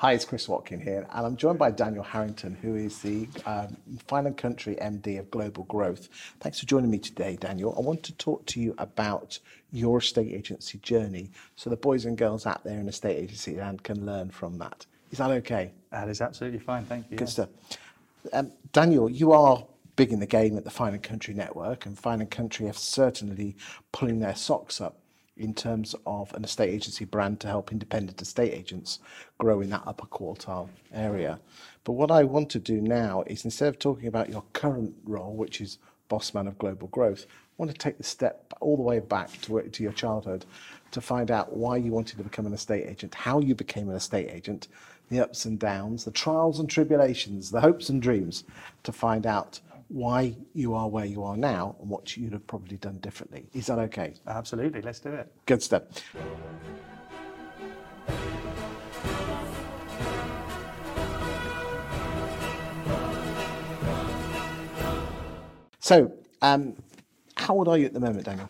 Hi, it's Chris Watkin here, and I'm joined by Daniel Harrington, who is the um, Fine and Country MD of Global Growth. Thanks for joining me today, Daniel. I want to talk to you about your estate agency journey so the boys and girls out there in estate agency land can learn from that. Is that okay? That is absolutely fine, thank you. Good stuff. Um, Daniel, you are big in the game at the Fine and Country Network, and Fine and Country have certainly pulling their socks up in terms of an estate agency brand to help independent estate agents grow in that upper quartile area. But what I want to do now is instead of talking about your current role, which is boss man of global growth, I want to take the step all the way back to, to your childhood to find out why you wanted to become an estate agent, how you became an estate agent, the ups and downs, the trials and tribulations, the hopes and dreams, to find out why you are where you are now and what you'd have probably done differently. Is that okay? Absolutely, let's do it. Good stuff. So, um, how old are you at the moment, Daniel?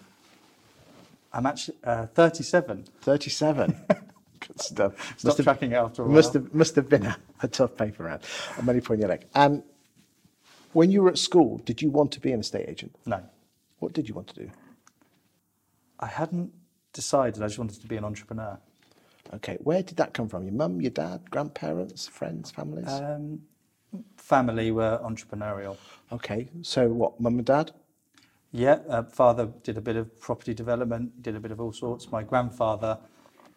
I'm actually uh, 37. 37. Good stuff. Stop tracking it after a while. Must have, must have been a, a tough paper round. I'm only pulling your leg. Um, when you were at school, did you want to be an estate agent? No, What did you want to do? I hadn't decided. I just wanted to be an entrepreneur. Okay, where did that come from? Your mum, your dad, grandparents, friends, families? Um, family were entrepreneurial. okay, so what, mum and dad? Yeah, uh, father did a bit of property development, did a bit of all sorts. My grandfather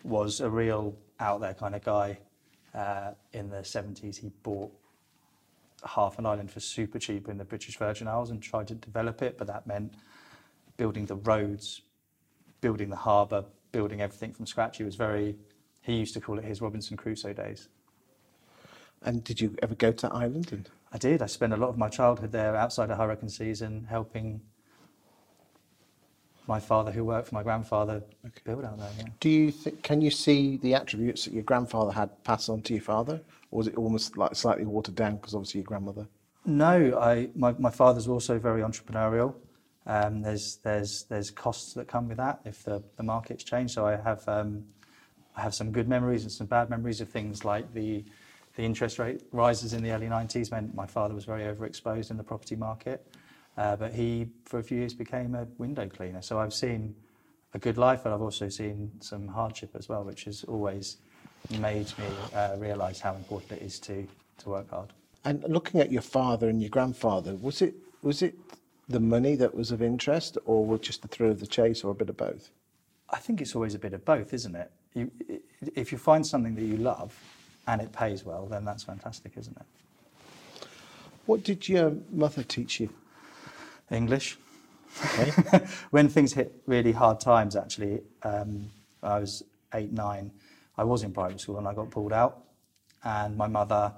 was a real out there kind of guy. Uh, in the 70s, he bought half an island for super cheap in the British Virgin Isles and tried to develop it, but that meant building the roads, building the harbour, building everything from scratch. He was very, he used to call it his Robinson Crusoe days. And did you ever go to Ireland? And I did. I spent a lot of my childhood there outside of hurricane season helping my father, who worked for my grandfather, build out there. Yeah. do you think, can you see the attributes that your grandfather had passed on to your father? Or was it almost like slightly watered down because obviously your grandmother? No, I, my, my father's also very entrepreneurial. Um, there's, there's, there's costs that come with that if the, the markets change. So I have, um, I have some good memories and some bad memories of things like the, the interest rate rises in the early 90s meant my father was very overexposed in the property market. Uh, but he, for a few years, became a window cleaner. So I've seen a good life, but I've also seen some hardship as well, which is always made me uh, realise how important it is to, to work hard. And looking at your father and your grandfather, was it, was it the money that was of interest or was just the thrill of the chase or a bit of both? I think it's always a bit of both, isn't it? You, if you find something that you love and it pays well, then that's fantastic, isn't it? What did your mother teach you? English. Okay. when things hit really hard times, actually, um, I was eight, nine, I was in primary school and I got pulled out. And my mother,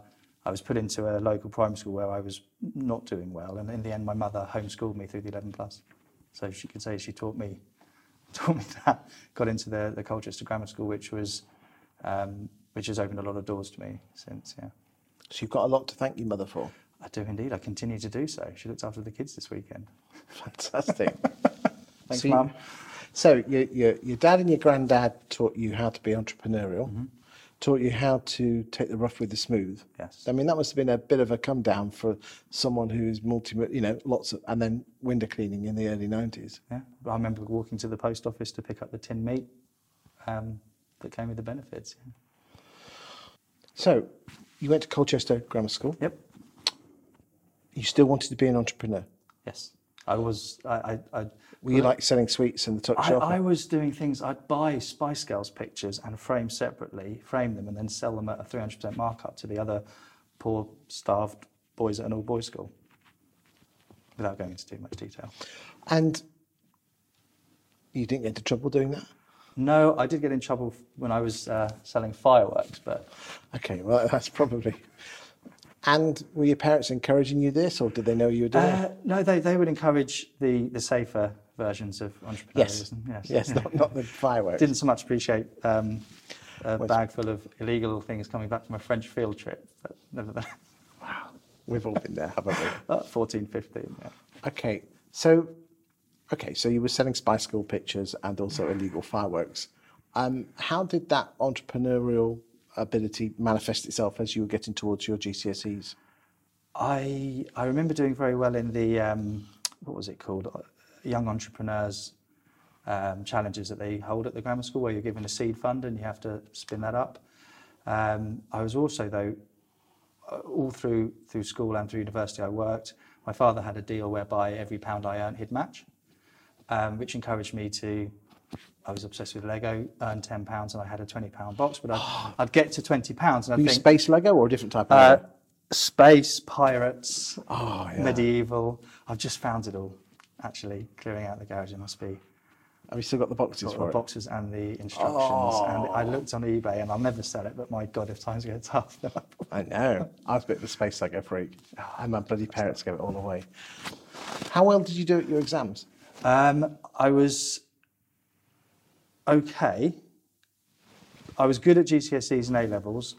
I was put into a local primary school where I was not doing well. And in the end, my mother homeschooled me through the 11 plus. So she could say she taught me, taught me that. Got into the, the Colchester Grammar School, which was, um, which has opened a lot of doors to me since. Yeah, So you've got a lot to thank your mother for. I do indeed. I continue to do so. She looked after the kids this weekend. Fantastic. Thanks, So Mum. So your, your, your dad and your granddad taught you how to be entrepreneurial, Mm-hmm. taught you how to take the rough with the smooth. Yes. I mean, that must have been a bit of a come down for someone who's multi, you know, lots of, and then window cleaning in the early 90s. Yeah, I remember walking to the post office to pick up the tin meat um, that came with the benefits. Yeah. So you went to Colchester Grammar School. Yep. You still wanted to be an entrepreneur. Yes, I was. I. I, I Were you like selling sweets in the tuck I, shop? I was doing things. I'd buy Spice Girls pictures and frame separately, frame them, and then sell them at a 300% markup to the other poor, starved boys at an all-boys school. Without going into too much detail. And you didn't get into trouble doing that? No, I did get in trouble when I was uh, selling fireworks, but Okay, well, that's probably. And were your parents encouraging you this, or did they know you were doing it? Uh, no, they, they would encourage the, the safer versions of Yes. entrepreneurialism. Yes, Yes, not, not the fireworks. Didn't so much appreciate um, a bag full of illegal things coming back from a French field trip. But nevertheless, Wow, We've all been there, haven't we? about 14, 15. Yeah. Okay, so okay, so you were selling Spice Girl pictures and also illegal fireworks. Um, how did that entrepreneurial ability manifest itself as you were getting towards your GCSEs? I I remember doing very well in the um, what was it called, Uh, young entrepreneurs um, challenges that they hold at the grammar school, where you're given a seed fund and you have to spin that up. Um, I was also though uh, all through through school and through university I worked. My father had a deal whereby every pound I earned he'd match, um, which encouraged me to. I was obsessed with Lego, earned ten pounds, and I had a twenty pound box. But I'd, I'd get to twenty pounds, and I'd think space Lego or a different type of uh, Lego? space, pirates, Oh, yeah. medieval. I've just found it all. Actually, clearing out the garage, it must be Have you still got the boxes got for the it? boxes and the instructions. And I looked on eBay, and I'll never sell it. But my God, if times get tough, then I I know. I was a bit of a space Lego freak. And my bloody parents gave it all away. How well did you do at your exams? Um, I was okay. I was good at GCSEs and A levels.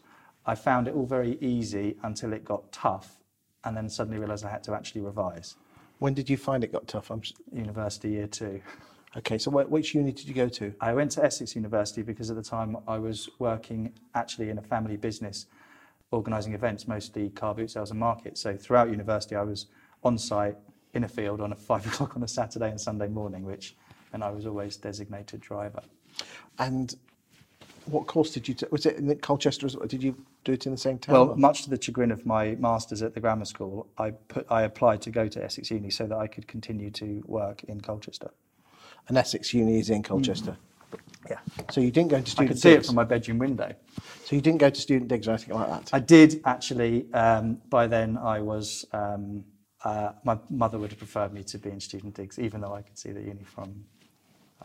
I found it all very easy until it got tough, and then suddenly realised I had to actually revise. When did you find it got tough? I'm, University year two. okay, so which uni did you go to? I went to Essex University because at the time I was working actually in a family business, organising events, mostly car boot sales and markets. So throughout university, I was on site in a field on a five o'clock on a Saturday and Sunday morning, which, and I was always designated driver. And what course did you take? Was it in Colchester? Did you do it in the same town? Well, or- much to the chagrin of my masters at the grammar school, I put I applied to go to Essex Uni so that I could continue to work in Colchester. and Essex Uni is in Colchester. Yeah, So you didn't go to student. I could see it digs. from my bedroom window. So you didn't go to student digs or anything like that. I did actually. Um, by then, I was. Um, uh, my mother would have preferred me to be in student digs, even though I could see the uni from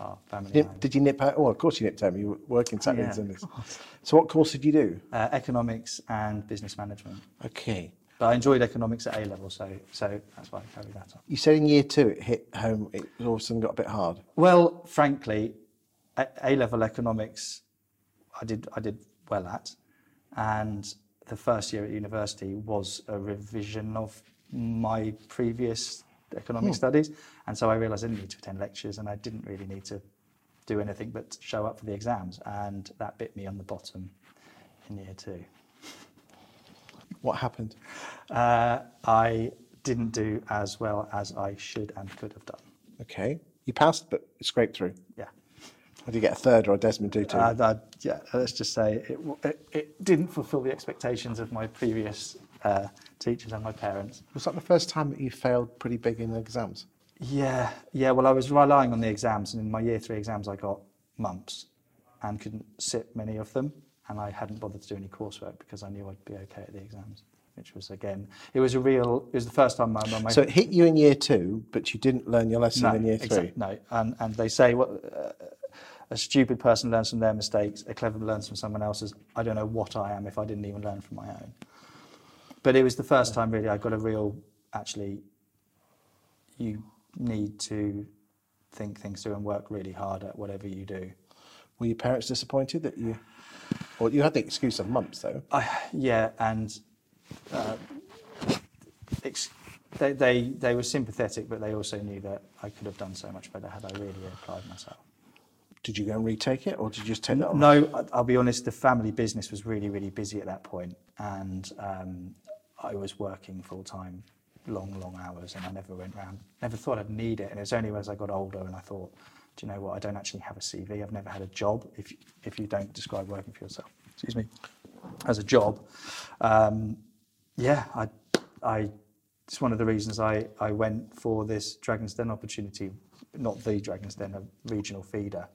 our family. Nip, did you nip home? Oh, of course you nipped home. You were working Saturdays Yeah, and Sundays. So what course did you do? Uh, economics and business management. Okay. But I enjoyed economics at A level, so so that's why I carried that on. You said in year two it hit home. It all of a sudden got a bit hard. Well, frankly, A level economics, I did I did well at, and the first year at university was a revision of my previous economic studies, and so I realised I didn't need to attend lectures, and I didn't really need to do anything but show up for the exams, and that bit me on the bottom in year two. What happened? Uh, I didn't do as well as I should and could have done. Okay. You passed, but scraped through. Yeah. Did you get a third or a Desmond Tutu? Uh, yeah, let's just say it, it, it didn't fulfil the expectations of my previous uh, teachers and my parents. was that the first time that you failed pretty big in the exams? Yeah, yeah. Well, I was relying on the exams, and in my year three exams, I got mumps and couldn't sit many of them, and I hadn't bothered to do any coursework because I knew I'd be okay at the exams. Which was again, it was a real. It was the first time my my. So it hit you in year two, but you didn't learn your lesson no, in year three. exact- no, and and they say what. Uh, a stupid person learns from their mistakes. A clever learns from someone else's. I don't know what I am if I didn't even learn from my own. But it was the first time really I got a real. Actually, you need to think things through and work really hard at whatever you do. Were your parents disappointed that you? Well, you had the excuse of mumps, though. I, yeah, and uh, ex- they, they they were sympathetic, but they also knew that I could have done so much better had I really applied myself. Did you go and retake it, or did you just take that off? No, I'll be honest. The family business was really, really busy at that point, and um, I was working full time, long, long hours, and I never went round. Never thought I'd need it, and it was only as I got older and I thought, do you know what? I don't actually have a CV. I've never had a job. If if you don't describe working for yourself, excuse me, as a job, um, yeah, I, I. It's one of the reasons I, I went for this Dragon's Den opportunity, not the Dragon's Den, a regional feeder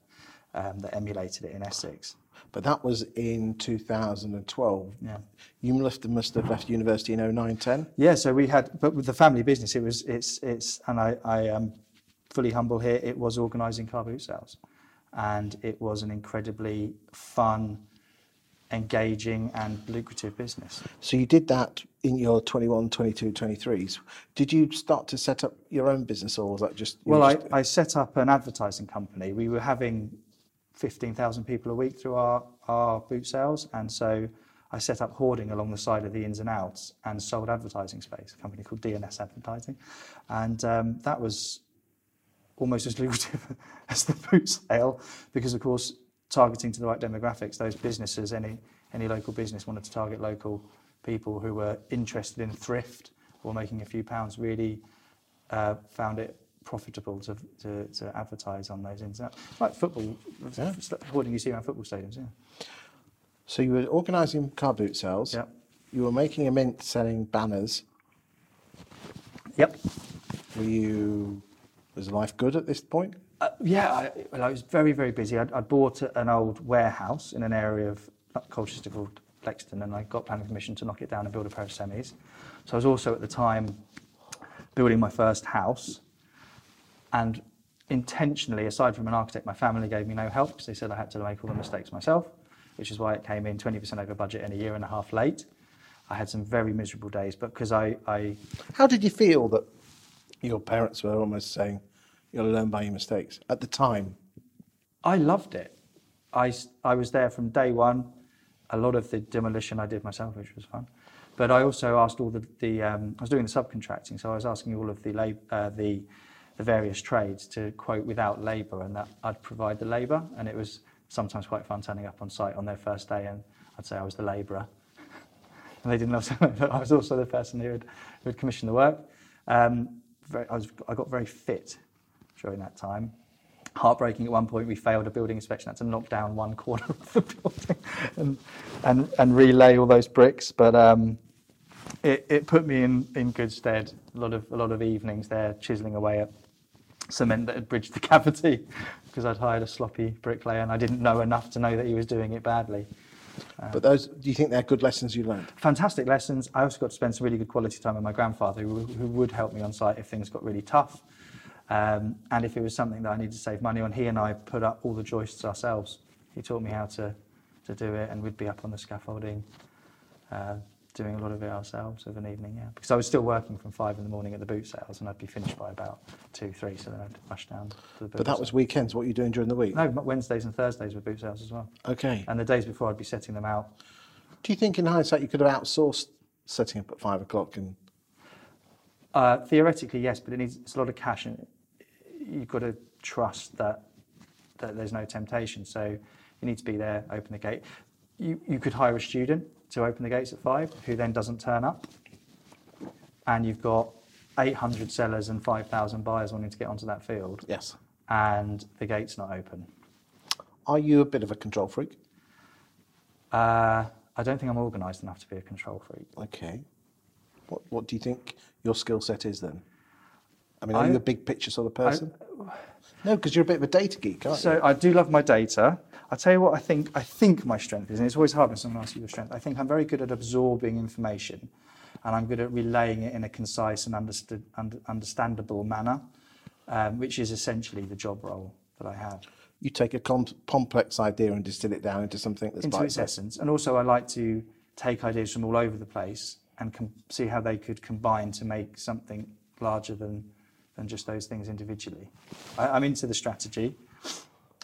um, that emulated it in Essex. But that was in 2012. Yeah. You must have, must have left university in 09, 10. Yeah, so we had, but with the family business, it was, it's, it's, and I, I am fully humble here, it was organising car boot sales. And it was an incredibly fun, engaging, and lucrative business. So you did that in your 21, 22, 23s. Did you start to set up your own business, or was that just? Well, were I, I set up an advertising company. We were having 15,000 people a week through our, our boot sales. And so I set up hoarding along the side of the ins and outs and sold advertising space, a company called DNS Advertising. And um, that was almost as lucrative as the boot sale because, of course, targeting to the right demographics, those businesses, any, any local business wanted to target local people who were interested in thrift or making a few pounds, really uh, found it profitable to, to, to advertise on those internet. Like football, Yeah. hoarding you see around football stadiums, yeah. So you were organising car boot sales. Yep. You were making a mint selling banners. Yep. Were you, was life good at this point? Uh, yeah, I, well, I was very, very busy. I'd, I'd bought an old warehouse in an area of Colchester called Lexington, and I got planning permission to knock it down and build a pair of semis. So I was also at the time building my first house, and intentionally, aside from an architect, my family gave me no help because they said I had to make all the mistakes myself, which is why it came in 20% over budget and a year and a half late. I had some very miserable days, but because I, I How did you feel that your parents were almost saying, you'll learn by your mistakes at the time? I loved it. I, I was there from day one. A lot of the demolition I did myself, which was fun. But I also asked all the, the um, I was doing the subcontracting, so I was asking all of the, lab, uh, the, the various trades to quote without labour and that I'd provide the labour. And it was sometimes quite fun turning up on site on their first day and I'd say I was the labourer. and they didn't know but I was also the person who had, who would commission the work. Um, very, I, was, I got very fit during that time. Heartbreaking at one point, we failed a building inspection, had to knock down one corner of the building and, and, and relay all those bricks. But um, it, it put me in, in good stead. A lot of, a lot of evenings there chiseling away at cement that had bridged the cavity because I'd hired a sloppy bricklayer and I didn't know enough to know that he was doing it badly. But those, do you think they're good lessons you learned? fantastic lessons. I also got to spend some really good quality time with my grandfather, who, who would help me on site if things got really tough. Um, and if it was something that I needed to save money on, he and I put up all the joists ourselves. He taught me how to, to do it, and we'd be up on the scaffolding, uh, doing a lot of it ourselves of an evening, yeah. Because I was still working from five in the morning at the boot sales, and I'd be finished by about two, three, so then I'd rush down to the boot But that sale. was weekends. What were you doing during the week? No, Wednesdays and Thursdays were boot sales as well. Okay. And the days before, I'd be setting them out Do you think in hindsight you could have outsourced setting up at five o'clock and Uh, theoretically, yes, but it needs it's a lot of cash, and you've got to trust that that there's no temptation. So you need to be there, open the gate. You you could hire a student to open the gates at five, who then doesn't turn up, and you've got 800 sellers and 5,000 buyers wanting to get onto that field, yes? and the gate's not open. Are you a bit of a control freak? Uh, I don't think I'm organised enough to be a control freak. Okay. What What do you think your skill set is then? I mean, are I- you a big picture sort of person? no, because you're a bit of a data geek, aren't So you? I do love my data. I'll tell you what I think I think my strength is, and it's always hard when someone asks you your strength. I think I'm very good at absorbing information and I'm good at relaying it in a concise and understood, under, understandable manner, um, which is essentially the job role that I have. You take a com- complex idea and distill it down into something that's into its essence. And also, I like to take ideas from all over the place and com- see how they could combine to make something larger than, than just those things individually. I, I'm into the strategy,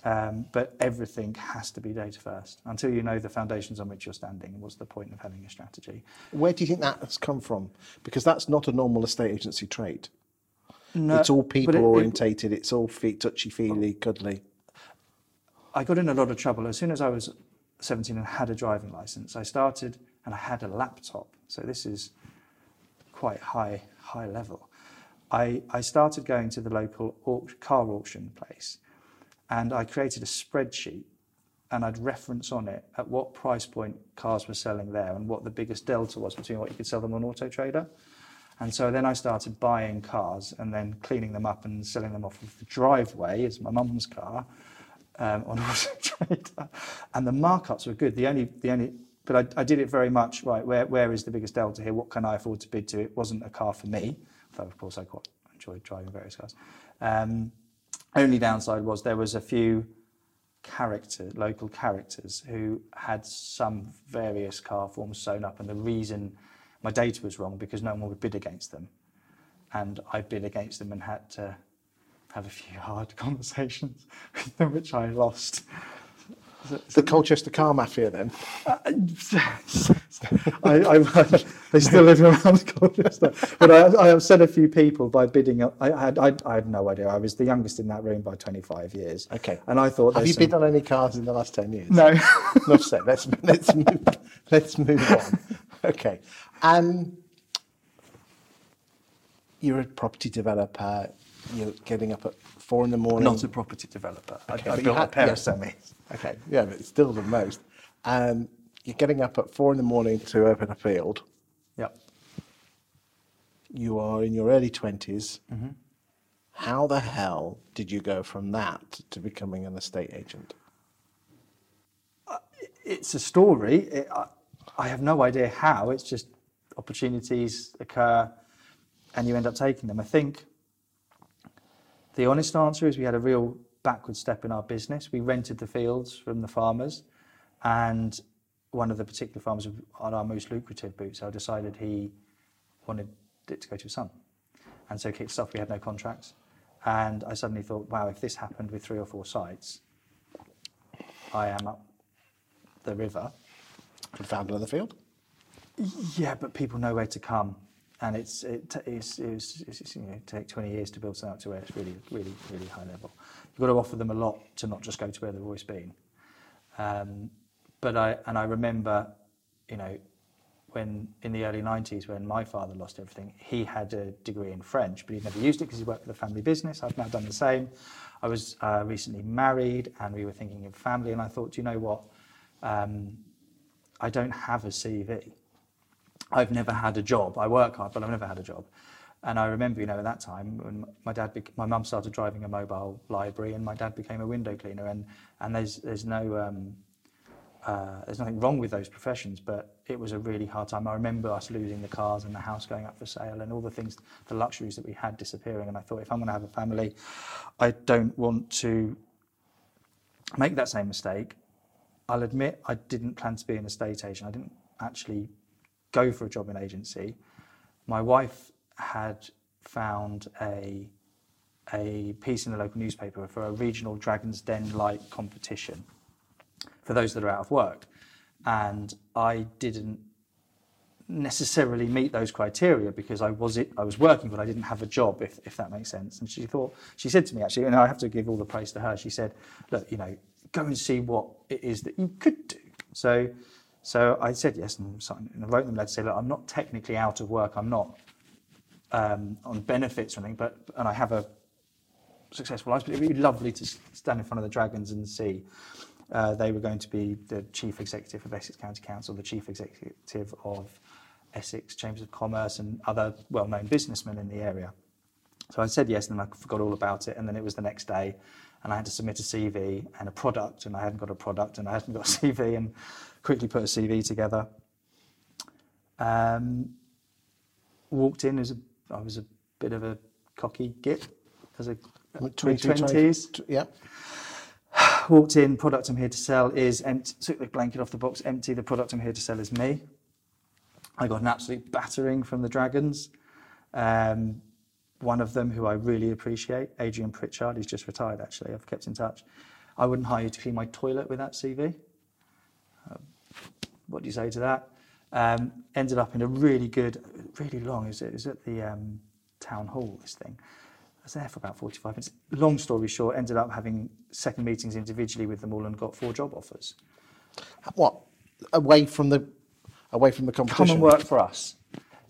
um, but everything has to be data first. Until you know the foundations on which you're standing, what's the point of having a strategy? Where do you think that has come from? Because that's not a normal estate agency trait. No, it's all it- people it- orientated. It's all feet touchy feely, cuddly. I got in a lot of trouble as soon as I was 17 and had a driving license. I started and I had a laptop. So this is quite high high level. I, I started going to the local au- car auction place and I created a spreadsheet and I'd reference on it at what price point cars were selling there and what the biggest delta was between what you could sell them on Auto Trader. And so then I started buying cars and then cleaning them up and selling them off of the driveway as my mum's car um, on Auto Trader. And the markups were good. The only, the only, but I, I did it very much right. Where, where is the biggest delta here? What can I afford to bid to? It wasn't a car for me, though of course I quite enjoyed driving various cars. Um, only downside was there was a few character, local characters who had some various car forms sewn up, and the reason my data was wrong because no one would bid against them, and I bid against them and had to have a few hard conversations with them, which I lost. The Colchester car mafia, then. I, I, they still live around Colchester. But I, I upset a few people by bidding. up- I, I, had, I, I had no idea. I was the youngest in that room by 25 years. Okay. And I thought, Have you some- bid on any cars in the last 10 years? No. Enough said. Let's, let's, move, let's move on. Okay. Um, you're a property developer. You're getting up at four in the morning. Not a property developer. Okay, I you built a had- pair yeah. of semis. Okay, yeah, but it's still the most. Um, you're getting up at four in the morning to open a field. Yep. You are in your early 20s. Mm-hmm. How the hell did you go from that to becoming an estate agent? it's a story. It, I, I have no idea how. It's just opportunities occur, and you end up taking them. I think the honest answer is we had a real backward step in our business. We rented the fields from the farmers, and one of the particular farmers on our most lucrative boot sale decided he wanted it to go to his son, and so kicked off. We had no contracts, and I suddenly thought, wow, if this happened with three or four sites, I am up the river. And found another field? Yeah, but people know where to come, and it's it it's, it's, it's, you know take 20 years to build something up to where it's really really really high level. You've got to offer them a lot to not just go to where they've always been. Um, but I and I remember, you know, when in the early 90s when my father lost everything, he had a degree in French, but he'd never used it because he worked for the family business. I've now done the same. I was uh, recently married, and we were thinking of family, and I thought, do you know what? Um, I don't have a CV. I've never had a job. I work hard, but I've never had a job. And I remember, you know, at that time when my dad, bec- my mum started driving a mobile library, and my dad became a window cleaner. And and there's there's no um, uh, there's nothing wrong with those professions, but it was a really hard time. I remember us losing the cars and the house going up for sale, and all the things, the luxuries that we had disappearing. And I thought, if I'm going to have a family, I don't want to make that same mistake. I'll admit I didn't plan to be an estate agent. I didn't actually go for a job in agency. My wife had found a a piece in the local newspaper for a regional Dragon's Den like competition for those that are out of work. And I didn't necessarily meet those criteria because I was it, I was working, but I didn't have a job, if, if that makes sense. And she thought, she said to me actually, and I have to give all the praise to her. She said, look, you know, go and see what it is that you could do. So, so I said yes, and, and I wrote them a letter to say, look, I'm not technically out of work. I'm not um, on benefits or anything, but and I have a successful life. But it'd be lovely to stand in front of the Dragons and see. Uh, they were going to be the chief executive of Essex County Council, the chief executive of Essex Chambers of Commerce, and other well-known businessmen in the area. So I said yes, and then I forgot all about it. And then it was the next day, and I had to submit a CV and a product, and I hadn't got a product, and I hadn't got a CV, and quickly put a CV together. Um, walked in as a, I was a bit of a cocky git as a mid twenties. Yeah. Walked in, product I'm here to sell is empty. Took the blanket off the box, empty. The product I'm here to sell is me. I got an absolute battering from the Dragons. Um, one of them, who I really appreciate, Adrian Pritchard, he's just retired actually. I've kept in touch. I wouldn't hire you to clean my toilet with that CV. Uh, what do you say to that? Um, ended up in a really good, really long. Is it? Is at the um, town hall? This thing. I was there for about 45 minutes. Long story short, ended up having second meetings individually with them all and got four job offers. What? Away from the away from the competition. Come and work for us.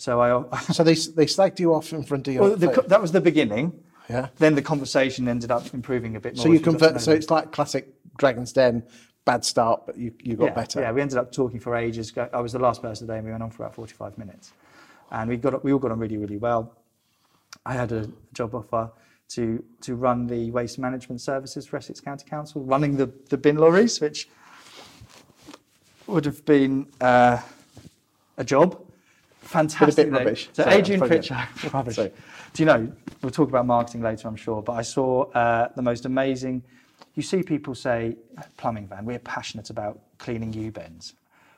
So I, So they they slagged you off in front of your. well, the, that was the beginning. Yeah. Then the conversation ended up improving a bit more. so you as we got to convert. So it's like classic Dragon's Den, bad start, but you you got yeah, better. Yeah, we ended up talking for ages. I was the last person today, and we went on for about 45 minutes. And we got we all got on really, really well. I had a job offer to to run the waste management services for Essex County Council, running the, the bin lorries, which would have been uh, a job. Fantastic. though. rubbish. So Adrian Pritchard, rubbish. Do you know? We'll talk about marketing later, I'm sure. But I saw uh, the most amazing. You see people say, "Plumbing van, we're passionate about cleaning U bends,"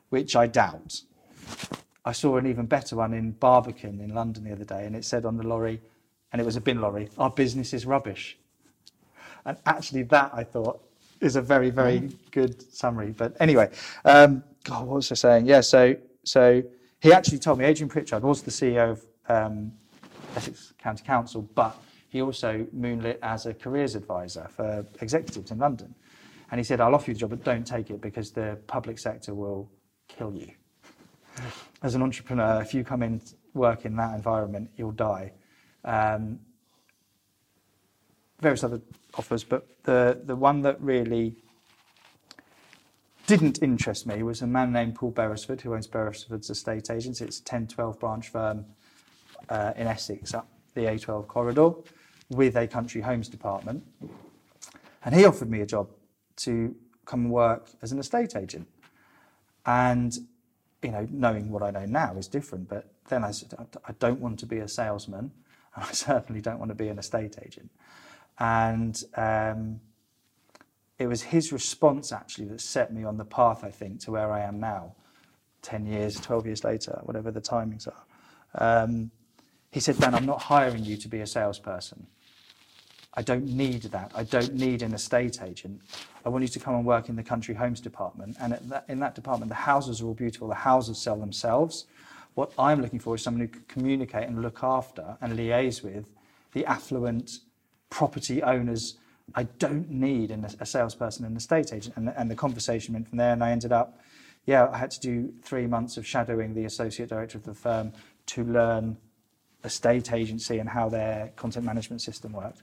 which I doubt. I saw an even better one in Barbican in London the other day, and it said on the lorry, and it was a bin lorry, "Our business is rubbish." And actually, that I thought is a very, very good summary. But anyway, um, God, what was I saying? Yeah, so so he actually told me Adrian Pritchard was the CEO of um, Essex County Council, but he also moonlit as a careers advisor for executives in London. And he said, I'll offer you the job, but don't take it because the public sector will kill you. As an entrepreneur, if you come in work in that environment, you'll die. Um, various other offers, but the, the one that really didn't interest me was a man named Paul Beresford, who owns Beresford's Estate Agents. It's a 10, 12 branch firm uh, in Essex up the A12 corridor with a country homes department. And he offered me a job to come and work as an estate agent. And, you know, knowing what I know now is different. But then I said, I don't want to be a salesman. And I certainly don't want to be an estate agent. And um, it was his response actually that set me on the path, I think, to where I am now, 10 years, 12 years later, whatever the timings are. Um, he said, Dan, I'm not hiring you to be a salesperson. I don't need that. I don't need an estate agent. I want you to come and work in the country homes department. And that, in that department, the houses are all beautiful. The houses sell themselves. What I'm looking for is someone who can communicate and look after and liaise with the affluent property owners. I don't need a salesperson and an estate agent. And, and the conversation went from there. And I ended up, yeah, I had to do three months of shadowing the associate director of the firm to learn estate agency and how their content management system worked.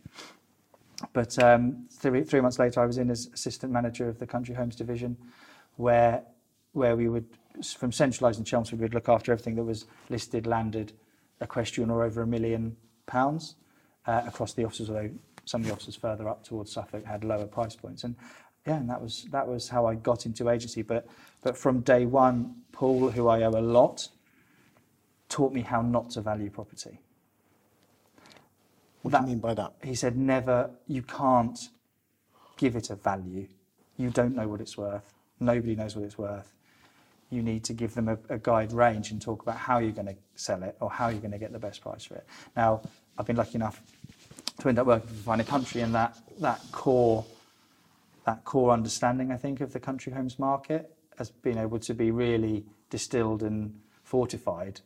But um, three, three months later, I was in as assistant manager of the country homes division, where where we would, from centralised in Chelmsford, we'd look after everything that was listed, landed, equestrian, or over a million pounds uh, across the offices. Although some of the offices further up towards Suffolk had lower price points, and yeah, and that was that was how I got into agency. But but from day one, Paul, who I owe a lot, taught me how not to value property. What That- do you mean by that? He said, never, you can't give it a value. You don't know what it's worth. Nobody knows what it's worth. You need to give them a, a guide range and talk about how you're going to sell it or how you're going to get the best price for it. Now, I've been lucky enough to end up working for Fine and Country and that, that core that core understanding, I think, of the country homes market has been able to be really distilled and fortified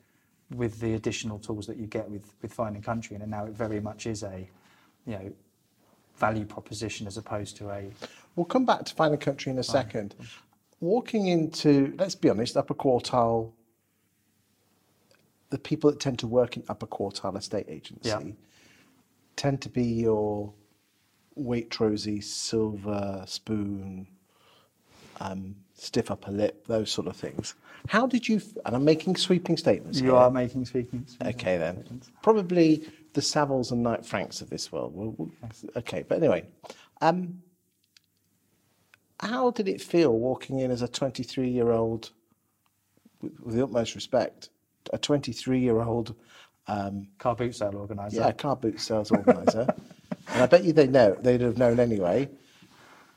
with the additional tools that you get with, with Fine and Country. And now it very much is a, you know, value proposition as opposed to a, We'll come back to Fine and Country in a second. Walking into, let's be honest, upper quartile, the people that tend to work in upper quartile estate agency Yeah. Tend to be your Waitrosy, silver spoon, um, stiff upper lip, those sort of things. How did you, f- and I'm making sweeping statements you here. are making speaking. Okay, then. Probably the Savills and Knight Franks of this world. We'll, we'll- okay, but anyway, um, how did it feel walking in as a 23 year old, with, with the utmost respect, a 23 year old um, Car boot sale organiser. yeah, car boot sales organizer, and I bet you they know they'd have known anyway,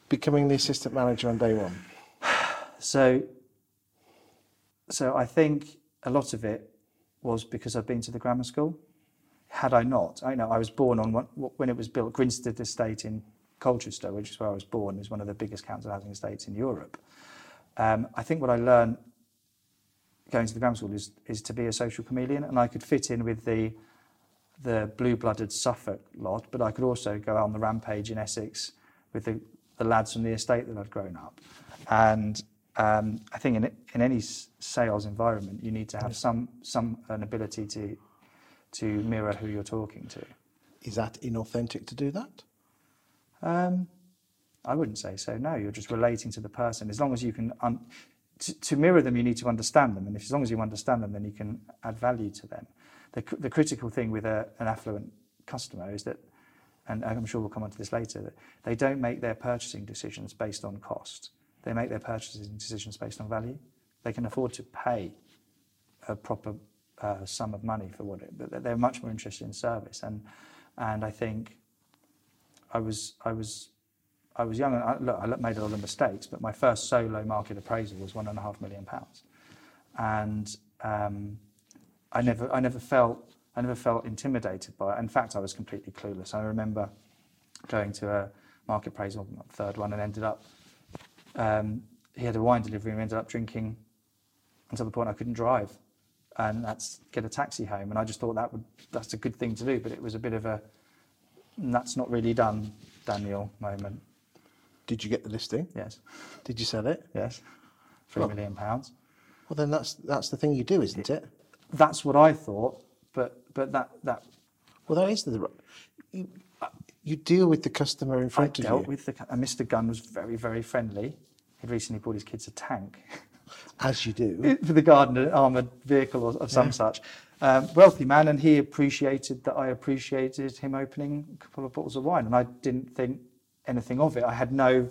becoming the assistant manager on day one. So, so I think a lot of it was because I've been to the grammar school. Had I not, I know I was born on one, when it was built, Greenstead Estate in Colchester, which is where I was born, is one of the biggest council housing estates in Europe. Um, I think what I learned going to the grammar school is, is to be a social chameleon, and I could fit in with the the blue-blooded Suffolk lot, but I could also go on the rampage in Essex with the, the lads from the estate that I'd grown up. And um, I think in, in any sales environment, you need to have some some an ability to to mirror who you're talking to. Is that inauthentic to do that? Um, I wouldn't say so. No, you're just relating to the person. As long as you can, un- to, to mirror them, you need to understand them, and if, as long as you understand them, then you can add value to them. The, the critical thing with a, an affluent customer is that, and I'm sure we'll come on to this later, that they don't make their purchasing decisions based on cost. They make their purchasing decisions based on value. They can afford to pay a proper uh, sum of money for what it, they're much more interested in service. And and I think I was I was I was young and I, look, I made a lot of mistakes, but my first solo market appraisal was one and a half million pounds, and um, I never I never felt I never felt intimidated by it. In fact, I was completely clueless. I remember going to a market appraisal, third one, and ended up um, he had a wine delivery and ended up drinking until the point I couldn't drive. and that's get a taxi home. And I just thought that would that's a good thing to do, but it was a bit of a that's not really done, Daniel moment. Did you get the listing? Yes, Did you sell it? yes, three Well- million pounds. Well, then that's that's the thing you do, isn't it? That's what I thought, but but that that Well, that is the you, you deal with the customer in I front of dealt you, with the and Mr. Gunn was very very friendly. He'd recently bought his kids a tank. as you do. for the garden, an armoured vehicle or, of some such. Um, wealthy man, and he appreciated that I appreciated him opening a couple of bottles of wine, and I didn't think anything of it. I had no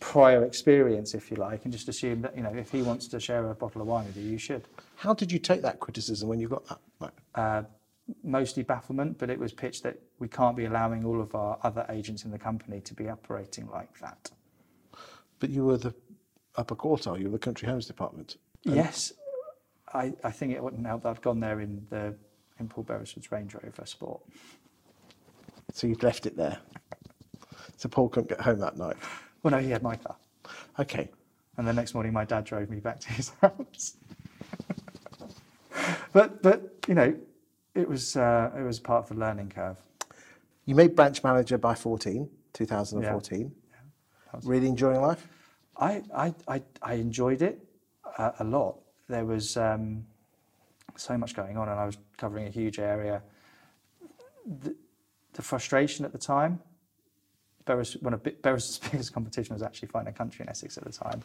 prior experience, if you like, and just assumed that you know if he wants to share a bottle of wine with you, you should. How did you take that criticism when you got that? Uh, mostly bafflement, but it was pitched that we can't be allowing all of our other agents in the company to be operating like that. But you were the upper quartile. You were the country homes department. Yes, I, I think it wouldn't help that I've gone there in the in Paul Beresford's Range Rover Sport. So you've left it there. So Paul couldn't get home that night. Well, no, he had my car. Okay. And the next morning, my dad drove me back to his house. but, but you know, it was, uh, it was part of the learning curve. You made branch manager by 14, 2014. That was- Really enjoying life? I, I, I, I enjoyed it uh, a lot. There was um, so much going on, and I was covering a huge area. The, the frustration at the time, Beres, one of Beres's biggest competition was actually Fine and Country in Essex at the time,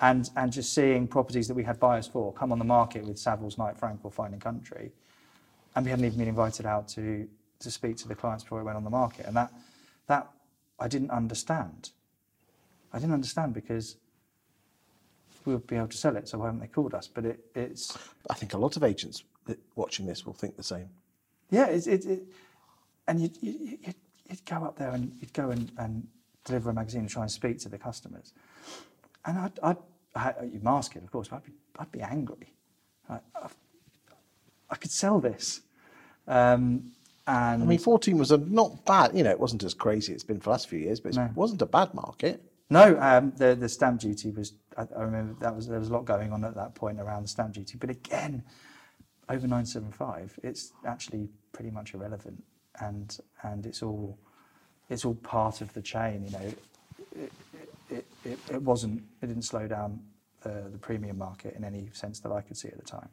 and and just seeing properties that we had buyers for come on the market with Savills, Knight Frank, or Fine and Country, and we hadn't even been invited out to to speak to the clients before it went on the market, and that that I didn't understand. I didn't understand because we would be able to sell it, so why haven't they called us? But it, it's I think a lot of agents watching this will think the same. yeah, it's it, it and you'd, you'd, you'd, you'd go up there and you'd go and, and deliver a magazine and try and speak to the customers, and I'd, I'd I, you mask it, of course, but I'd be I'd be angry. I, I, I could sell this, um, and I mean, 14 was a not bad, you know, it wasn't as crazy as it's been for the last few years, but it No. wasn't a bad market. No, um, the the stamp duty was. I, I remember that was there was a lot going on at that point around the stamp duty. But again, over nine seven five, it's actually pretty much irrelevant, and and it's all it's all part of the chain. You know, it it, it, it wasn't. It didn't slow down the, the premium market in any sense that I could see at the time.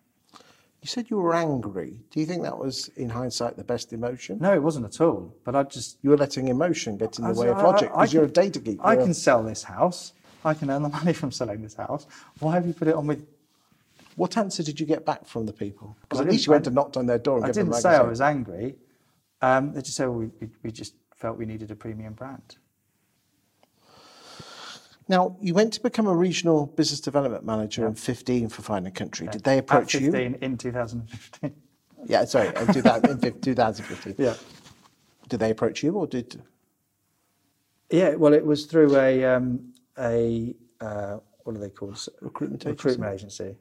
You said you were angry. Do you think that was, in hindsight, the best emotion? No, it wasn't at all. But I just You were letting emotion get in the was- way of logic because you're a data geek. I You're a- can sell this house. I can earn the money from selling this house. Why have you put it on with What answer did you get back from the people? Because I at least you went and knocked on their door and I didn't a say I was angry. Um, they just said, well, we, we, just felt we needed a premium brand. Now, you went to become a regional business development manager in 15 for Fine and Country. Did they approach At you? in 2015. Yeah, sorry, in 2000 in 2015. yeah. Did they approach you or did. Yeah, well, it was through a, um, a uh, what are they called? Recruitment agency? Recruitment agency.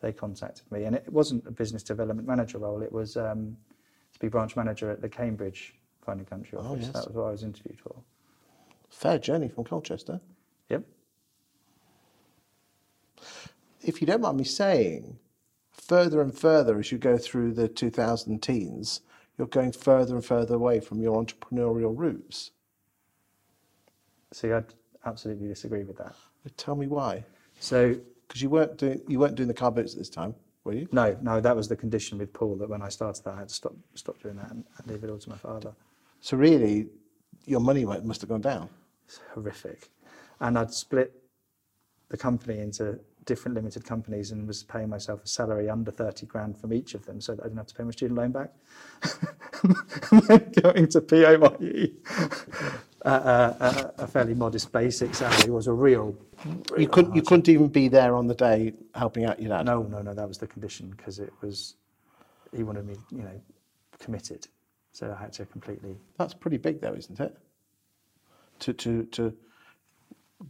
They contacted me, and it wasn't a business development manager role. It was um, to be branch manager at the Cambridge Fine and Country Oh, office. yes. That was what I was interviewed for. Fair journey from Colchester. Yep. If you don't mind me saying, further and further as you go through the 2000 teens, you're going further and further away from your entrepreneurial roots. See, I'd absolutely disagree with that. Tell me why. So Because you weren't doing you weren't doing the car boots at this time, were you? No, no, that was the condition with Paul that when I started that, I had to stop stop doing that and, and leave it all to my father. So really, your money must have gone down. It's horrific. And I'd split the company into different limited companies and was paying myself a salary under 30 grand from each of them so that I didn't have to pay my student loan back. and then going to PAYE uh, a, a fairly modest basic salary was a real. You couldn't you couldn't even be there on the day helping out your dad. No, no, no, that was the condition because it was, he wanted me, you know, committed. So I had to completely That's pretty big, though, isn't it? To to to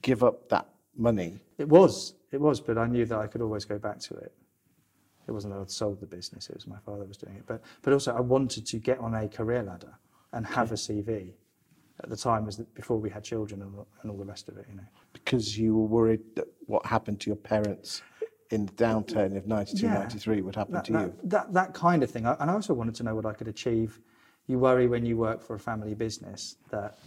give up that money. It was, it was, but I knew that I could always go back to it. It wasn't that I'd sold the business; it was my father was doing it. But, but also, I wanted to get on a career ladder and have a CV. At the time, was before we had children and, and all the rest of it. You know, because you were worried that what happened to your parents in the downturn of 92, Yeah. 93 would happen that, to that, you. That, that kind of thing. And I also wanted to know what I could achieve. You worry when you work for a family business that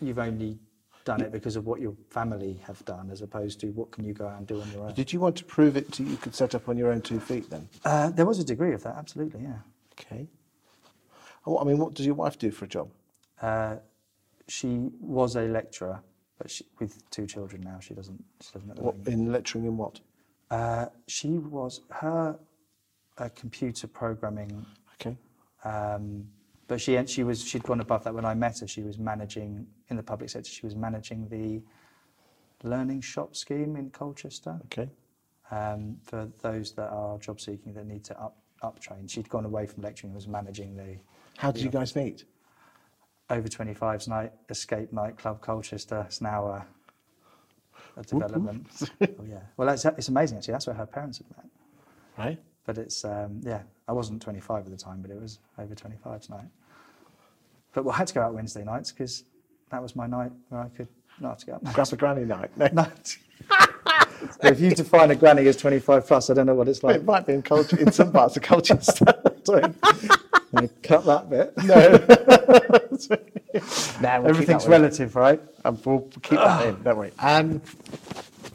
you've only done it because of what your family have done, as opposed to what can you go out and do on your own. Did you want to prove it to you could set up on your own two feet then? Uh, there was a degree of that, absolutely, yeah. Okay. What- I mean, what does your wife do for a job? Uh, she was a lecturer, but she, with two children now, she doesn't. She doesn't. What, in lecturing in what? Uh, she was her uh, computer programming Okay. Um, but she she was she'd gone above that when I met her. She was managing in the public sector. She was managing the learning shop scheme in Colchester Okay. um, for those that are job seeking that need to up up train. She'd gone away from lecturing and was managing the How did you guys meet? Over 25s night escape nightclub Colchester. It's now a, a development. oh yeah. Well, it's, it's amazing actually. That's where her parents had met. Right. But it's um, yeah, I wasn't 25 at the time, but it was over 25 tonight. But well, I had to go out Wednesday nights because that was my night where I could not have to go out. Grab a granny night. No. No. if you define a granny as 25 plus, I don't know what it's like. It might be in, culture, in some parts of Colchester. Cut that bit. no, we'll Everything's keep that relative, right? Um, we'll keep that in, don't we? Um,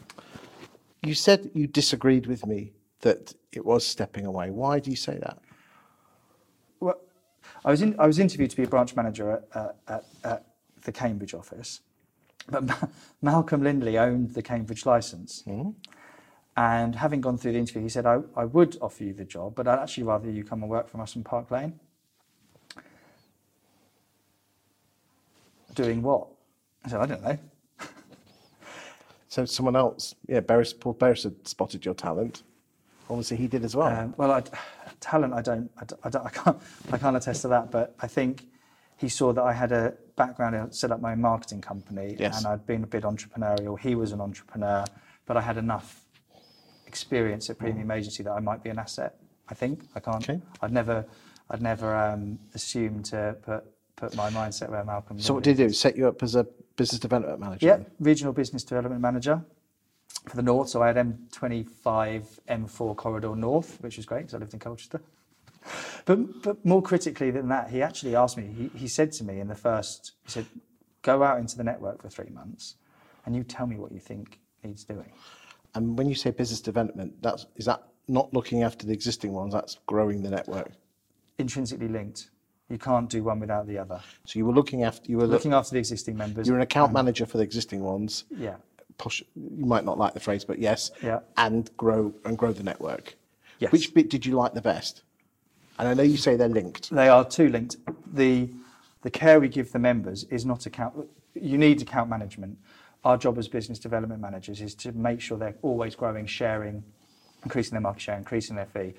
you said you disagreed with me that it was stepping away. Why do you say that? Well, I was in, I was interviewed to be a branch manager at, at, at, at the Cambridge office, but Ma- Malcolm Lindley owned the Cambridge license. And having gone through the interview, he said, I, I would offer you the job, but I'd actually rather you come and work from us in Park Lane. Doing what? I said, I don't know. So someone else, yeah, Beres, Paul Beres had spotted your talent. Obviously, he did as well. Um, well, I, talent, I don't, I, don't- I, don't, I can't, I can't attest to that. But I think he saw that I had a background in set up my own marketing company, Yes. and I'd been a bit entrepreneurial. He was an entrepreneur, but I had enough experience at Premium Agency that I might be an asset. I think I can't. Okay. I'd never, I'd never um, assumed to put put my mindset where Malcolm. so what did he do? Set you up as a business development manager? yeah, regional business development manager for the north. So I had M25, M4 corridor north, which was great because I lived in Colchester. But, but more critically than that, he actually asked me, he, he said to me in the first, he said, go out into the network for three months and you tell me what you think needs doing. And when you say business development, that's is that not looking after the existing ones? That's growing the network. Intrinsically linked. You can't do one without the other. So you were looking after you were look, Looking after the existing members. you're an account manager for the existing ones. Yeah. Push, you might not like the phrase, but yes. Yeah. And grow and grow the network. Yes. Which bit did you like the best? And I know you say they're linked. They are two linked. The the care we give the members is not account. You need account management. Our job as business development managers is to make sure they're always growing, sharing, increasing their market share, increasing their fee.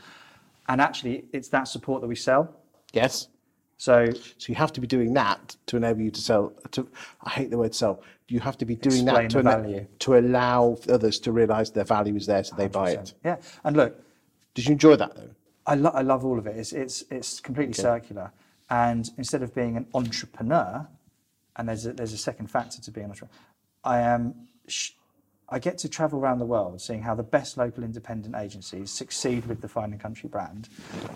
And actually, it's that support that we sell. Yes. So So you have to be doing that to enable you to sell. To I hate the word sell. You have to be doing Explain that to ena- to allow others to realise their value is there, so they buy it. yeah, and look, Did you enjoy that though? I, lo- I love all of it. It's, it's, it's completely circular. And instead of being an entrepreneur, and there's a, there's a second factor to being an entrepreneur, I am. Sh- I get to travel around the world seeing how the best local independent agencies succeed with the Fine and Country brand.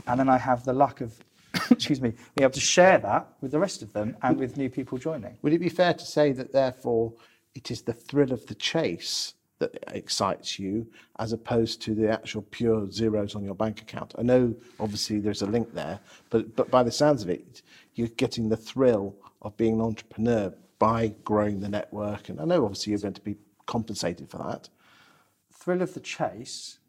And then I have the luck of, excuse me, being able to share that with the rest of them and with new people joining. Would it be fair to say that therefore it is the thrill of the chase that excites you as opposed to the actual pure zeros on your bank account? I know obviously there's a link there, but, but by the sounds of it, you're getting the thrill of being an entrepreneur by growing the network. And I know obviously you're going to be compensated for that. thrill of the chase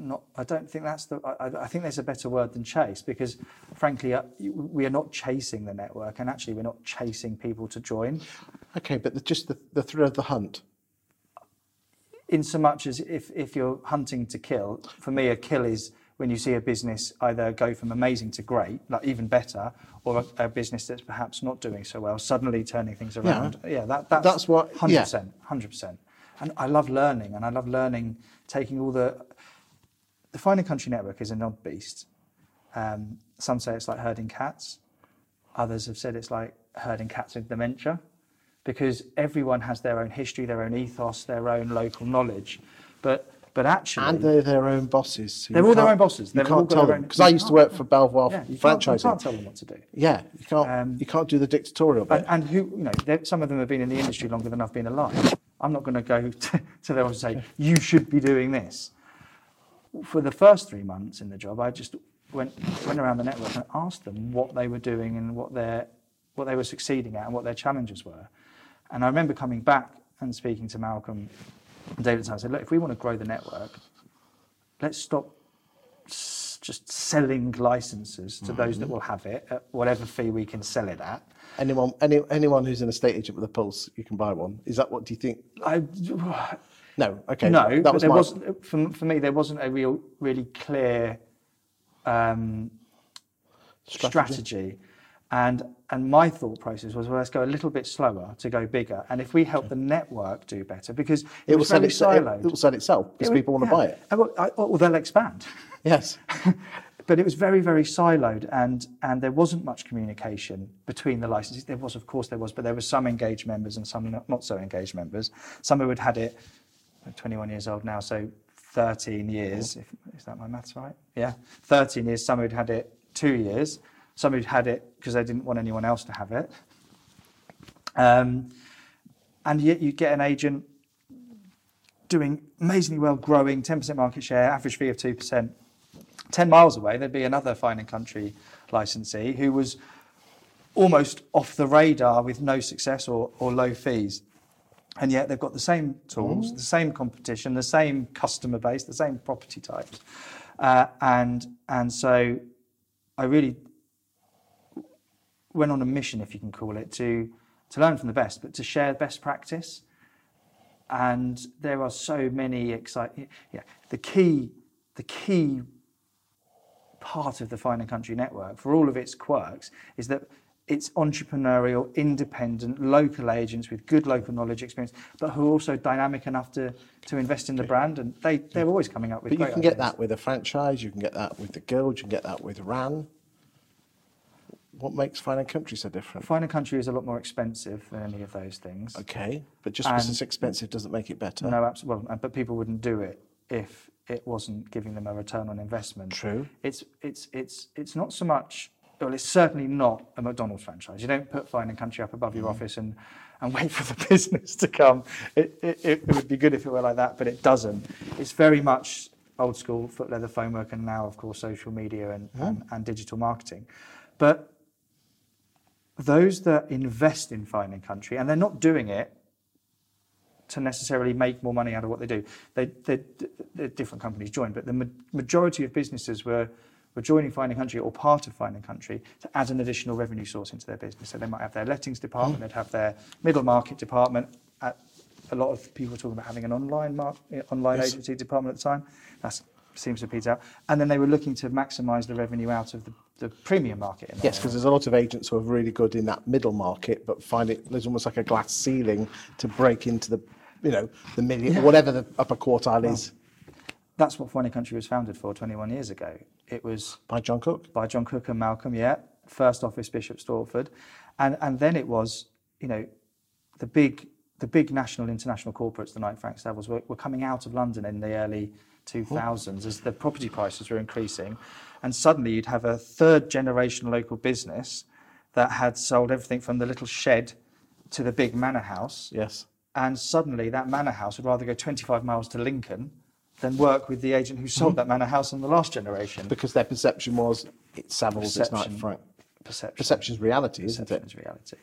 not i don't think that's the I, I- think there's a better word than chase because frankly uh, we are not chasing the network and actually we're not chasing people to join Okay, but the, just the, the thrill of the hunt. in so much as if if you're hunting to kill for me a kill is when you see a business either go from amazing to great like even better or a, a business that's perhaps not doing so well suddenly turning things around yeah, that, that's, That's what- 100% yeah. 100% and i love learning and i love learning taking all the the Fine Country Network is an odd beast. Um, some say it's like herding cats. Others have said it's like herding cats with dementia because everyone has their own history, their own ethos, their own local knowledge. But but actually, And they're their own bosses. so They're all their own bosses. You They've all can't tell them because I used to work for Belvoir yeah, you can't, you can't tell them what to do. Yeah, you can't. Um, you can't do the dictatorial bit. And, and who, you know, some of them have been in the industry longer than I've been alive. I'm not going to go to, to them and say, you should be doing this. For the first three months in the job, I just went, went around the network and asked them what they were doing and what, their, what they were succeeding at and what their challenges were. And I remember coming back and speaking to Malcolm and David and I said, look, if we want to grow the network, let's stop s- just selling licenses to those that mm-hmm. will have it at whatever fee we can sell it at. anyone, any, anyone who's an estate agent with a pulse, you can buy one. Is that what do you think? I, No. Okay. no, that was there my. wasn't for, for me. There wasn't a real, really clear um, Strategy. strategy. and and my thought process was, well, let's go a little bit slower to go bigger, and if we help the network do better, because it, it will sell itself. It, it will sell itself because It people want to buy it. Well, I, well, they'll expand. Yes. but it was very, very siloed, and and there wasn't much communication between the licenses. There was, of course, there was, but there were some engaged members and some not, not so engaged members. Some who had had it. I'm 21 years old now, so 13 years. If, is that my maths right? Yeah, 13 years. Some who'd had it two years. Some who'd had it because they didn't want anyone else to have it. Um, and yet you get an agent doing amazingly well, growing 10% market share, average fee of 2%. 10 miles away, there'd be another Fine and Country licensee who was almost off the radar with no success or, or low fees. And yet they've got the same tools, the same competition, the same customer base, the same property types. Uh, and, and so I really went on a mission, if you can call it, to, to learn from the best, but to share best practice. And there are so many exciting. Yeah, the key, the key part of the Fine and Country Network, for all of its quirks, is that it's entrepreneurial, independent, local agents with good local knowledge experience, but who are also dynamic enough to, to invest in the brand. And they, they're always coming up with But you can get ideas. that with a franchise. You can get that with the guild. You can get that with RAN. What makes Fine and Country so different? Fine and Country is a lot more expensive than any of those things. Okay, but just because And- it's expensive doesn't make it better. No, absolutely. Well, but people wouldn't do it if it wasn't giving them a return on investment. True. It's it's it's it's not so much. Well, it's certainly not a McDonald's franchise. You don't put Fine and Country up above your mm-hmm. office and, and wait for the business to come. It, it, it would be good if it were like that, but it doesn't. It's very much old school foot leather foamwork and now, of course, social media and, mm-hmm. and, and digital marketing. But those that invest in Fine and Country, and they're not doing it to necessarily make more money out of what they do. They, they, they're different companies join, but the ma- majority of businesses were, were joining Fine and Country or part of Fine and Country to add an additional revenue source into their business. So they might have their lettings department, they'd have their middle market department. At, a lot of people were talking about having an online mar- eh, online Yes. agency department at the time. That seems to peter out. And then they were looking to maximise the revenue out of the, the premium market. In Yes, because there's a lot of agents who are really good in that middle market, but find it there's almost like a glass ceiling to break into the, you know, the million, whatever the upper quartile is. That's what and Country was founded for 21 years ago. It was By John Cook. by John Cook and Malcolm, yeah, first office Bishop Stortford, and and then it was, you know, the big the big national international corporates, the Knight Frank Savills, were, were coming out of London in the early 2000s as the property prices were increasing, and suddenly you'd have a third generation local business that had sold everything from the little shed to the big manor house, Yes. and suddenly that manor house would rather go 25 miles to Lincoln than work with the agent who sold that manor house in the last generation. Because their perception was it's Savills, it's Knight Perception. Frank. Perception. Perception's reality, isn't it? Perception's reality.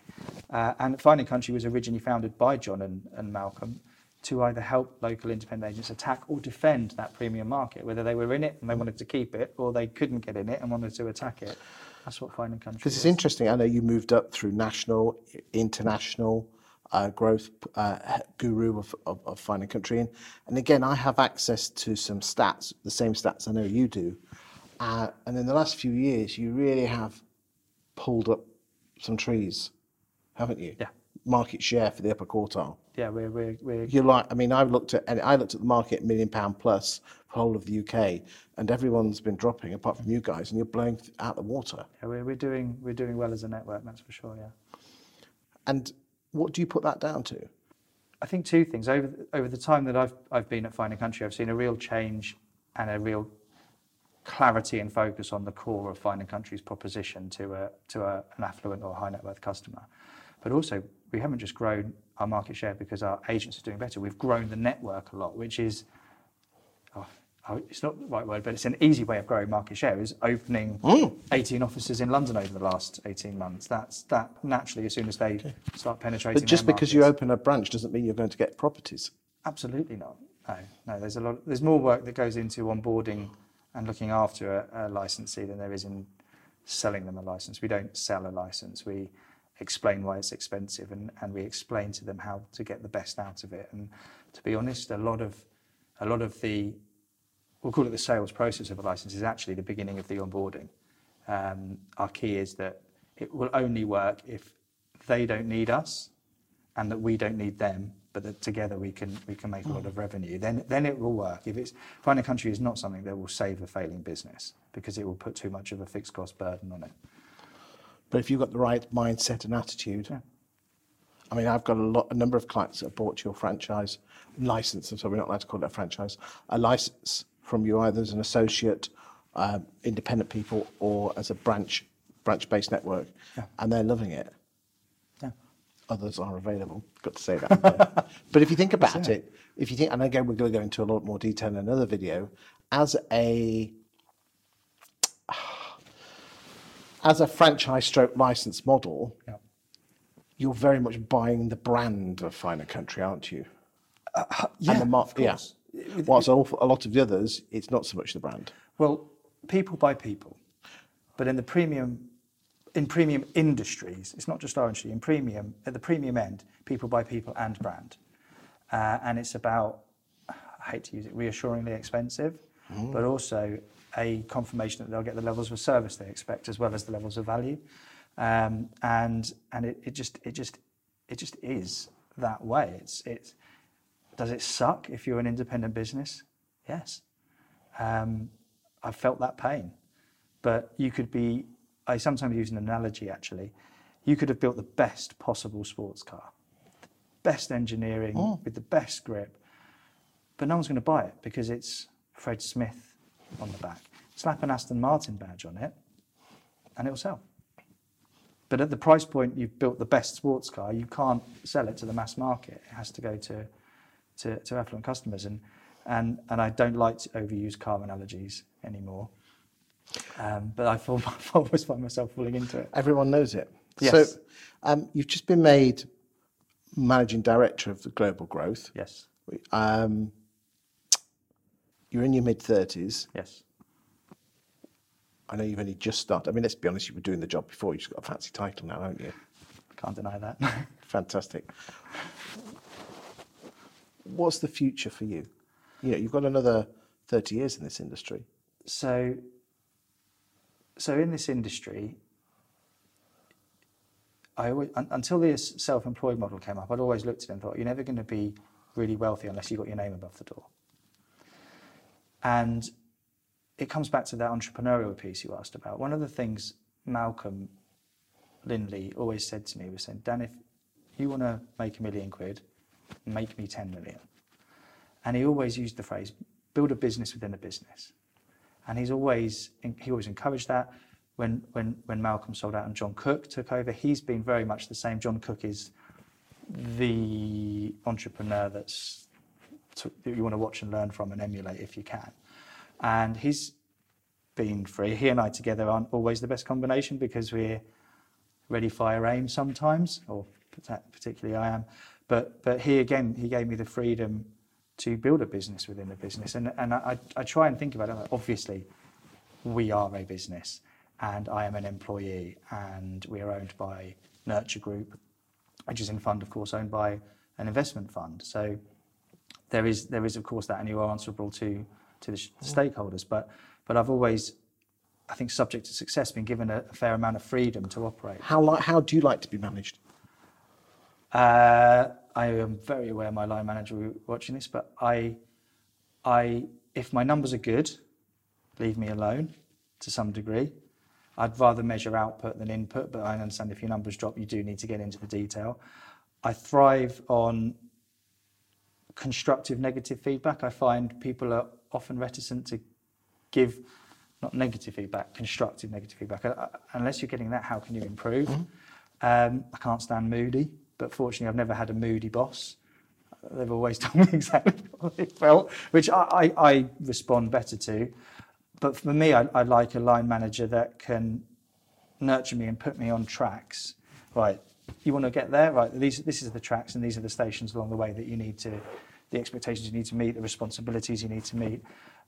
Uh, and Fine and Country was originally founded by John and, and Malcolm to either help local independent agents attack or defend that premium market, whether they were in it and they wanted to keep it, or they couldn't get in it and wanted to attack it. That's what Fine and Country Because it's was. interesting. I know you moved up through national, international uh, growth uh, guru of, of, of Fine and Country. And, and again, I have access to some stats, the same stats I know you do. Uh, and in the last few years, you really have pulled up some trees, haven't you? Yeah. Market share for the upper quartile. Yeah, we're, we're, we're You're like, I mean, I've looked at, and I looked at the market million pound plus for whole of the UK, and everyone's been dropping apart from you guys, and you're blowing out the water. Yeah, we're, we're doing we're doing well as a network, that's for sure. Yeah. And What do you put that down to? I think two things. Over over the time that I've I've been at Fine and Country, I've seen a real change and a real clarity and focus on the core of Fine and Country's proposition to a to a, an affluent or high net worth customer. But also, we haven't just grown our market share because our agents are doing better. We've grown the network a lot, which is oh, it's not the right word, but it's an easy way of growing market share. Is opening mm. 18 offices in London over the last 18 months. That's that naturally as soon as they start penetrating. But just because you open a branch doesn't mean you're going to get properties. Absolutely not. No, no. There's a lot. There's more work that goes into onboarding and looking after a, a licensee than there is in selling them a license. We don't sell a license. We explain why it's expensive and, and we explain to them how to get the best out of it. And to be honest, a lot of a lot of the we'll call it the sales process of a license is actually the beginning of the onboarding. Um, our key is that it will only work if they don't need us and that we don't need them, but that together we can we can make a lot of revenue. Then then it will work. If it's Fine and Country is not something that will save a failing business because it will put too much of a fixed cost burden on it. But if you've got the right mindset and attitude, Yeah. I mean, I've got a lot, a number of clients that have bought your franchise license. So we're not allowed to call it a franchise. A license from you either as an associate, um, independent people, or as a branch, branch-based network, Yeah. and they're loving it. Yeah. Others are available. Got to say that. but if you think about it, if you think, and again, we're going to go into a lot more detail in another video. As a as a franchise stroke license model, Yeah. you're very much buying the brand of Fine and Country, aren't you? Yeah, and the mar- of course. Yeah. Whilst awful- a lot of the others, it's not so much the brand. Well, people buy people, but in the premium, in premium industries, it's not just our industry. In premium, at the premium end, people buy people and brand, uh, and it's about. I hate to use it, reassuringly expensive, but also a confirmation that they'll get the levels of service they expect as well as the levels of value, um, and and it, it just it just it just is that way. It's it's. Does it suck if you're an independent business? Yes. Um, I've felt that pain. But you could be, I sometimes use an analogy actually. You could have built the best possible sports car, the best engineering with the best grip, but no one's going to buy it because it's Fred Smith on the back. Slap an Aston Martin badge on it and it'll sell. But at the price point you've built the best sports car, you can't sell it to the mass market. It has to go to, to, to affluent customers. And, and, and I don't like to overuse car analogies anymore. Um, but I, fall, I always find myself falling into it. Everyone knows it. Yes. So um, you've just been made managing director of the global growth. Yes, Um, you're in your mid 30s. yes. I know you've only just started. I mean, let's be honest, you were doing the job before. You've just got a fancy title now, haven't you? Can't deny that. Fantastic. What's the future for you? You know, you've got another 30 years in this industry. so, so in this industry, I always, un, until this self-employed model came up, I'd always looked at it and thought, you're never going to be really wealthy unless you've got your name above the door. And it comes back to that entrepreneurial piece you asked about. One of the things Malcolm Lindley always said to me was saying, Dan, if you want to make a million quid, make me 10 million. And he always used the phrase, build a business within a business. And he's always, he always encouraged that. When, when, when Malcolm sold out and John Cook took over, he's been very much the same. John Cook is the entrepreneur that's to, that you want to watch and learn from and emulate if you can. And he's been free. He and I together aren't always the best combination because we're ready, fire, aim sometimes, or particularly I am. But but he again, he gave me the freedom to build a business within a business, and and I, I try and think about it. Like, obviously, we are a business, and I am an employee, and we are owned by Nurture Group, which is in fund, of course, owned by an investment fund. So there is there is of course that, and you are answerable to to the sh- stakeholders. But but I've always, I think, subject to success, been given a, a fair amount of freedom to operate. How, li- how do you like to be managed? Uh, I am very aware my line manager will be watching this, but I, I, if my numbers are good, leave me alone to some degree. I'd rather measure output than input, but I understand if your numbers drop, you do need to get into the detail. I thrive on constructive negative feedback. I find people are often reticent to give not negative feedback, constructive negative feedback. Uh, unless you're getting that, how can you improve? Mm-hmm. Um, I can't stand moody, but fortunately, I've never had a moody boss. They've always told me exactly what they felt, which I, I, I respond better to. But for me, I, I like a line manager that can nurture me and put me on tracks. Right, you want to get there, right? These, this is the tracks and these are the stations along the way that you need to, the expectations you need to meet, the responsibilities you need to meet.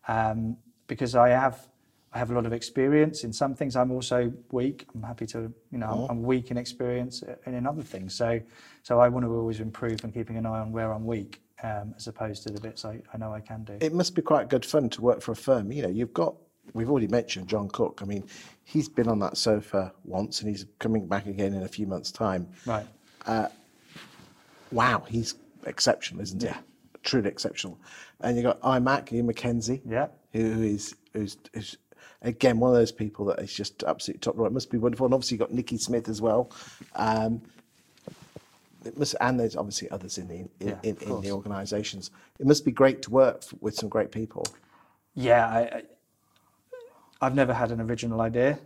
Um, because I have, I have a lot of experience in some things. I'm also weak. I'm happy to, you know, mm. I'm weak in experience and in other things. So, so I want to always improve and keeping an eye on where I'm weak, um, as opposed to the bits I, I know I can do. It must be quite good fun to work for a firm. You know, you've got we've already mentioned John Cook. I mean, he's been on that sofa once and he's coming back again in a few months' time. Right. Uh, wow, he's exceptional, isn't yeah. he? Truly exceptional. And you've got iMac, Ian McKenzie, yeah. who is who's, who's again one of those people that is just absolutely top right. Must be wonderful. And obviously you've got Nikki Smith as well. Um, it must, and there's obviously others in the in, yeah, in, in the organisations. It must be great to work with some great people. Yeah, I, I've never had an original idea.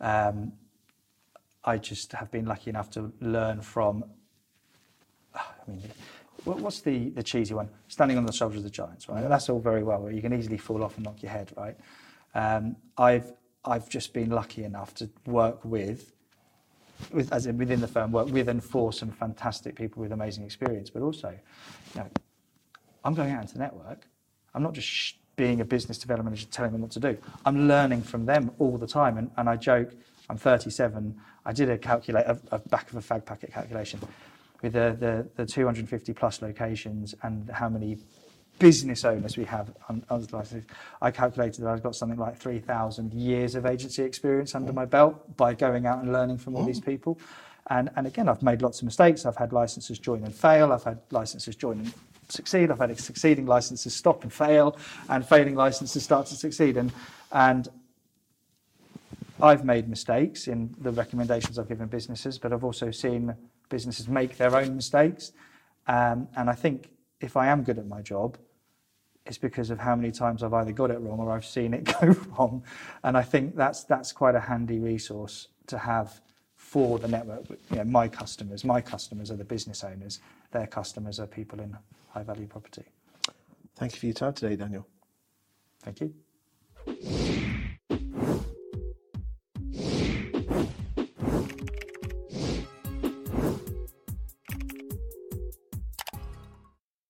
Um, I just have been lucky enough to learn from. I mean, what's the, the cheesy one? Standing on the shoulders of the giants, right? That's all very well. Where you can easily fall off and knock your head, right? Um, I've I've just been lucky enough to work with, with as in within the firm, work with and for some fantastic people with amazing experience. But also, you know, I'm going out into network. I'm not just sh- being a business development manager telling them what to do. I'm learning from them all the time. And, and I joke, I'm 37. I did a calculate a, a back of a fag packet calculation with the, the, the 250 plus locations and how many business owners we have I calculated that I've got something like 3,000 years of agency experience under my belt by going out and learning from all these people. And, and again, I've made lots of mistakes. I've had licenses join and fail. I've had licenses join and succeed. I've had succeeding licenses stop and fail, and failing licenses start to succeed. And, and I've made mistakes in the recommendations I've given businesses, but I've also seen businesses make their own mistakes. Um, and I think if I am good at my job, it's because of how many times I've either got it wrong or I've seen it go wrong. And I think that's that's quite a handy resource to have for the network. You know, my customers, my customers are the business owners. Their customers are people in high value property. Thank you for your time today, Daniel. Thank you.